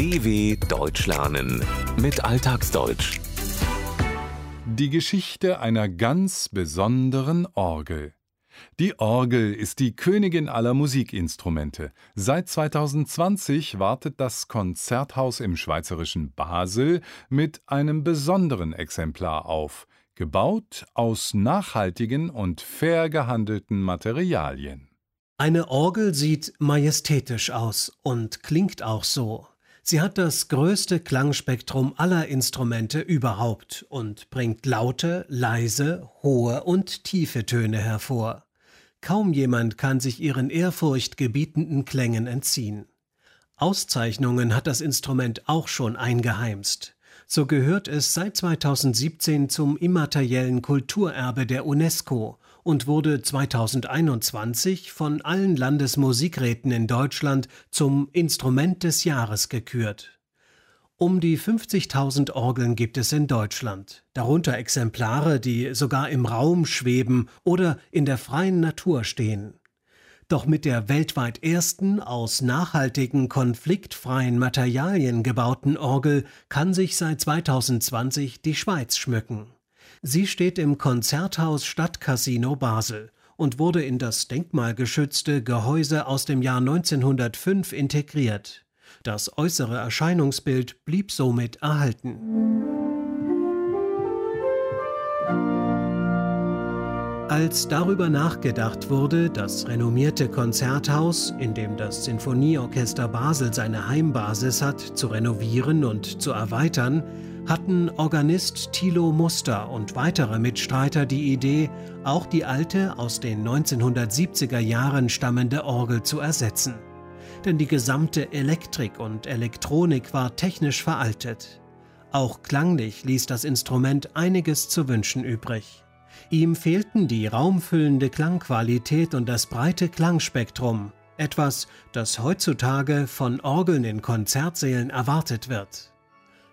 DW Deutsch lernen mit Alltagsdeutsch. Die Geschichte einer ganz besonderen Orgel. Die Orgel ist die Königin aller Musikinstrumente. Seit 2020 wartet das Konzerthaus im schweizerischen Basel mit einem besonderen Exemplar auf, gebaut aus nachhaltigen und fair gehandelten Materialien. Eine Orgel sieht majestätisch aus und klingt auch so. Sie hat das größte Klangspektrum aller Instrumente überhaupt und bringt laute, leise, hohe und tiefe Töne hervor. Kaum jemand kann sich ihren ehrfurchtgebietenden Klängen entziehen. Auszeichnungen hat das Instrument auch schon eingeheimst. So gehört es seit 2017 zum immateriellen Kulturerbe der UNESCO und wurde 2021 von allen Landesmusikräten in Deutschland zum Instrument des Jahres gekürt. Um die 50.000 Orgeln gibt es in Deutschland, darunter Exemplare, die sogar im Raum schweben oder in der freien Natur stehen. Doch mit der weltweit ersten aus nachhaltigen, konfliktfreien Materialien gebauten Orgel kann sich seit 2020 die Schweiz schmücken. Sie steht im Konzerthaus Stadtcasino Basel und wurde in das denkmalgeschützte Gehäuse aus dem Jahr 1905 integriert. Das äußere Erscheinungsbild blieb somit erhalten. Als darüber nachgedacht wurde, das renommierte Konzerthaus, in dem das Sinfonieorchester Basel seine Heimbasis hat, zu renovieren und zu erweitern, hatten Organist Thilo Muster und weitere Mitstreiter die Idee, auch die alte, aus den 1970er Jahren stammende Orgel zu ersetzen. Denn die gesamte Elektrik und Elektronik war technisch veraltet. Auch klanglich ließ das Instrument einiges zu wünschen übrig. Ihm fehlten die raumfüllende Klangqualität und das breite Klangspektrum, etwas, das heutzutage von Orgeln in Konzertsälen erwartet wird.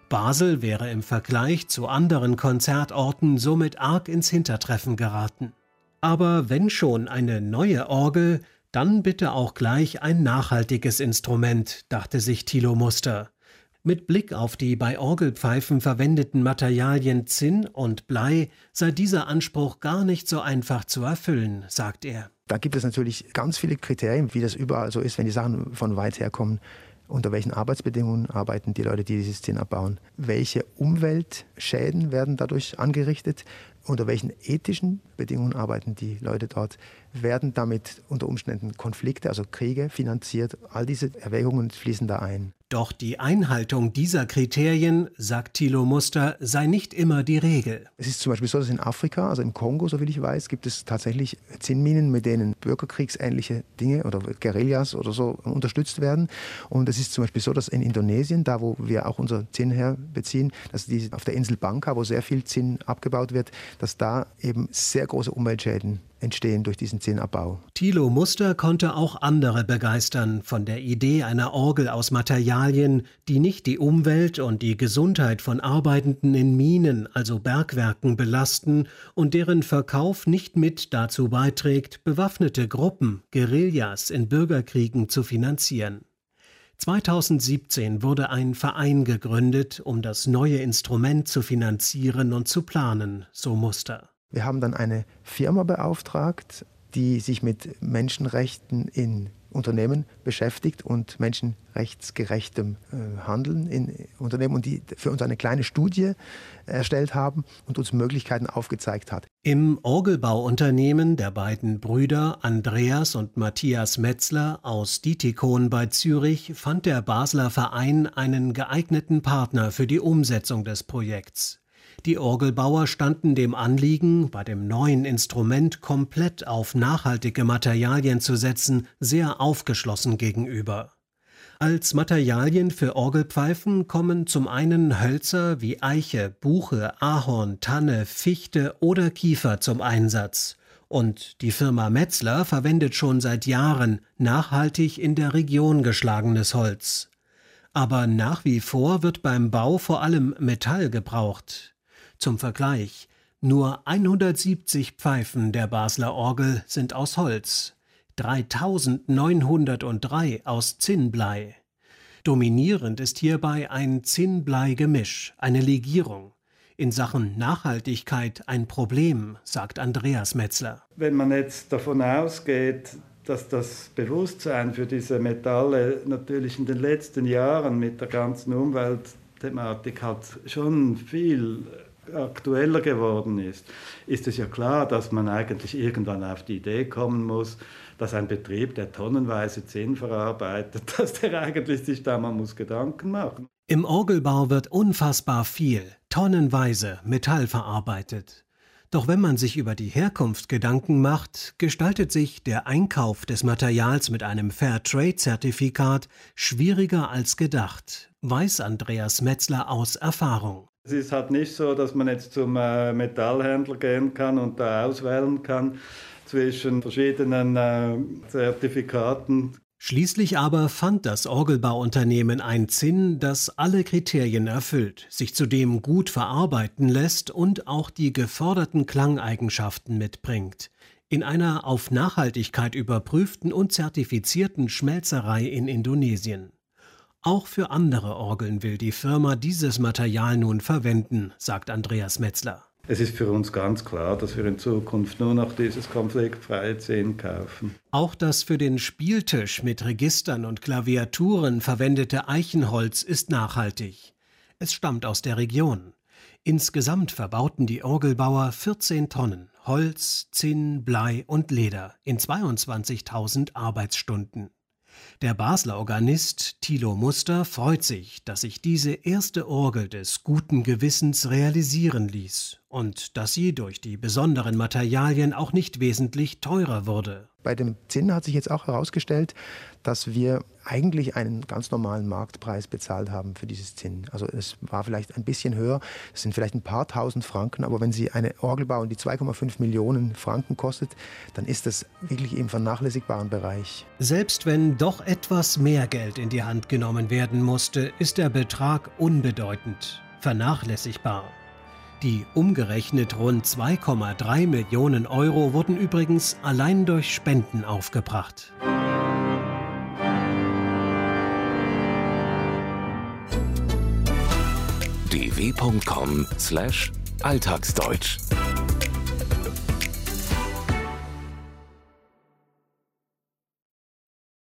Basel wäre im Vergleich zu anderen Konzertorten somit arg ins Hintertreffen geraten. Aber wenn schon eine neue Orgel, dann bitte auch gleich ein nachhaltiges Instrument, dachte sich Thilo Muster. Mit Blick auf die bei Orgelpfeifen verwendeten Materialien Zinn und Blei sei dieser Anspruch gar nicht so einfach zu erfüllen, sagt er. Da gibt es natürlich ganz viele Kriterien, wie das überall so ist, wenn die Sachen von weit her kommen unter welchen Arbeitsbedingungen arbeiten die Leute, die dieses Zinn abbauen, welche Umweltschäden werden dadurch angerichtet, unter welchen ethischen Bedingungen arbeiten die Leute dort, werden damit unter Umständen Konflikte, also Kriege finanziert. All diese Erwägungen fließen da ein. Doch die Einhaltung dieser Kriterien, sagt Thilo Muster, sei nicht immer die Regel. Es ist zum Beispiel so, dass in Afrika, also im Kongo, so wie ich weiß, gibt es tatsächlich Zinnminen, mit denen bürgerkriegsähnliche Dinge oder Guerillas oder so unterstützt werden. Und es ist zum Beispiel so, dass in Indonesien, da wo wir auch unser Zinn herbeziehen, dass die auf der Insel Banka, wo sehr viel Zinn abgebaut wird, dass da eben sehr große Umweltschäden entstehen durch diesen Zinnabbau. Thilo Muster konnte auch andere begeistern von der Idee einer Orgel aus Materialien, die nicht die Umwelt und die Gesundheit von Arbeitenden in Minen, also Bergwerken, belasten und deren Verkauf nicht mit dazu beiträgt, bewaffnete Gruppen, Guerillas in Bürgerkriegen zu finanzieren. 2017 wurde ein Verein gegründet, um das neue Instrument zu finanzieren und zu planen, so Muster. Wir haben dann eine Firma beauftragt, die sich mit Menschenrechten in Unternehmen beschäftigt und menschenrechtsgerechtem äh, Handeln in Unternehmen und die für uns eine kleine Studie erstellt haben und uns Möglichkeiten aufgezeigt hat. Im Orgelbauunternehmen der beiden Brüder Andreas und Matthias Metzler aus Dietikon bei Zürich fand der Basler Verein einen geeigneten Partner für die Umsetzung des Projekts. Die Orgelbauer standen dem Anliegen, bei dem neuen Instrument komplett auf nachhaltige Materialien zu setzen, sehr aufgeschlossen gegenüber. Als Materialien für Orgelpfeifen kommen zum einen Hölzer wie Eiche, Buche, Ahorn, Tanne, Fichte oder Kiefer zum Einsatz. Und die Firma Metzler verwendet schon seit Jahren nachhaltig in der Region geschlagenes Holz. Aber nach wie vor wird beim Bau vor allem Metall gebraucht. Zum Vergleich, nur 170 Pfeifen der Basler Orgel sind aus Holz, 3903 aus Zinnblei. Dominierend ist hierbei ein Zinn-Blei-Gemisch, eine Legierung. In Sachen Nachhaltigkeit ein Problem, sagt Andreas Metzler. Wenn man jetzt davon ausgeht, dass das Bewusstsein für diese Metalle natürlich in den letzten Jahren mit der ganzen Umweltthematik halt schon viel aktueller geworden ist, ist es ja klar, dass man eigentlich irgendwann auf die Idee kommen muss, dass ein Betrieb, der tonnenweise Zinn verarbeitet, dass der eigentlich sich da mal muss Gedanken machen. Im Orgelbau wird unfassbar viel, tonnenweise Metall verarbeitet. Doch wenn man sich über die Herkunft Gedanken macht, gestaltet sich der Einkauf des Materials mit einem Fairtrade-Zertifikat schwieriger als gedacht, weiß Andreas Metzler aus Erfahrung. Es ist halt nicht so, dass man jetzt zum äh, Metallhändler gehen kann und da auswählen kann zwischen verschiedenen äh, Zertifikaten. Schließlich aber fand das Orgelbauunternehmen ein Zinn, das alle Kriterien erfüllt, sich zudem gut verarbeiten lässt und auch die geforderten Klangeigenschaften mitbringt. In einer auf Nachhaltigkeit überprüften und zertifizierten Schmelzerei in Indonesien. Auch für andere Orgeln will die Firma dieses Material nun verwenden, sagt Andreas Metzler. Es ist für uns ganz klar, dass wir in Zukunft nur noch dieses konfliktfreie 10 kaufen. Auch das für den Spieltisch mit Registern und Klaviaturen verwendete Eichenholz ist nachhaltig. Es stammt aus der Region. Insgesamt verbauten die Orgelbauer 14 Tonnen Holz, Zinn, Blei und Leder in 22.000 Arbeitsstunden. Der Basler Organist Thilo Muster freut sich, dass sich diese erste Orgel des guten Gewissens realisieren ließ und dass sie durch die besonderen Materialien auch nicht wesentlich teurer wurde. Bei dem Zinn hat sich jetzt auch herausgestellt, dass wir eigentlich einen ganz normalen Marktpreis bezahlt haben für dieses Zinn. Also es war vielleicht ein bisschen höher, es sind vielleicht ein paar tausend Franken, aber wenn Sie eine Orgel bauen, die 2,5 Millionen Franken kostet, dann ist das wirklich im vernachlässigbaren Bereich. Selbst wenn doch etwas mehr Geld in die Hand genommen werden musste, ist der Betrag unbedeutend, vernachlässigbar. Die umgerechnet rund 2,3 Millionen Euro wurden übrigens allein durch Spenden aufgebracht. dw.com/alltagsdeutsch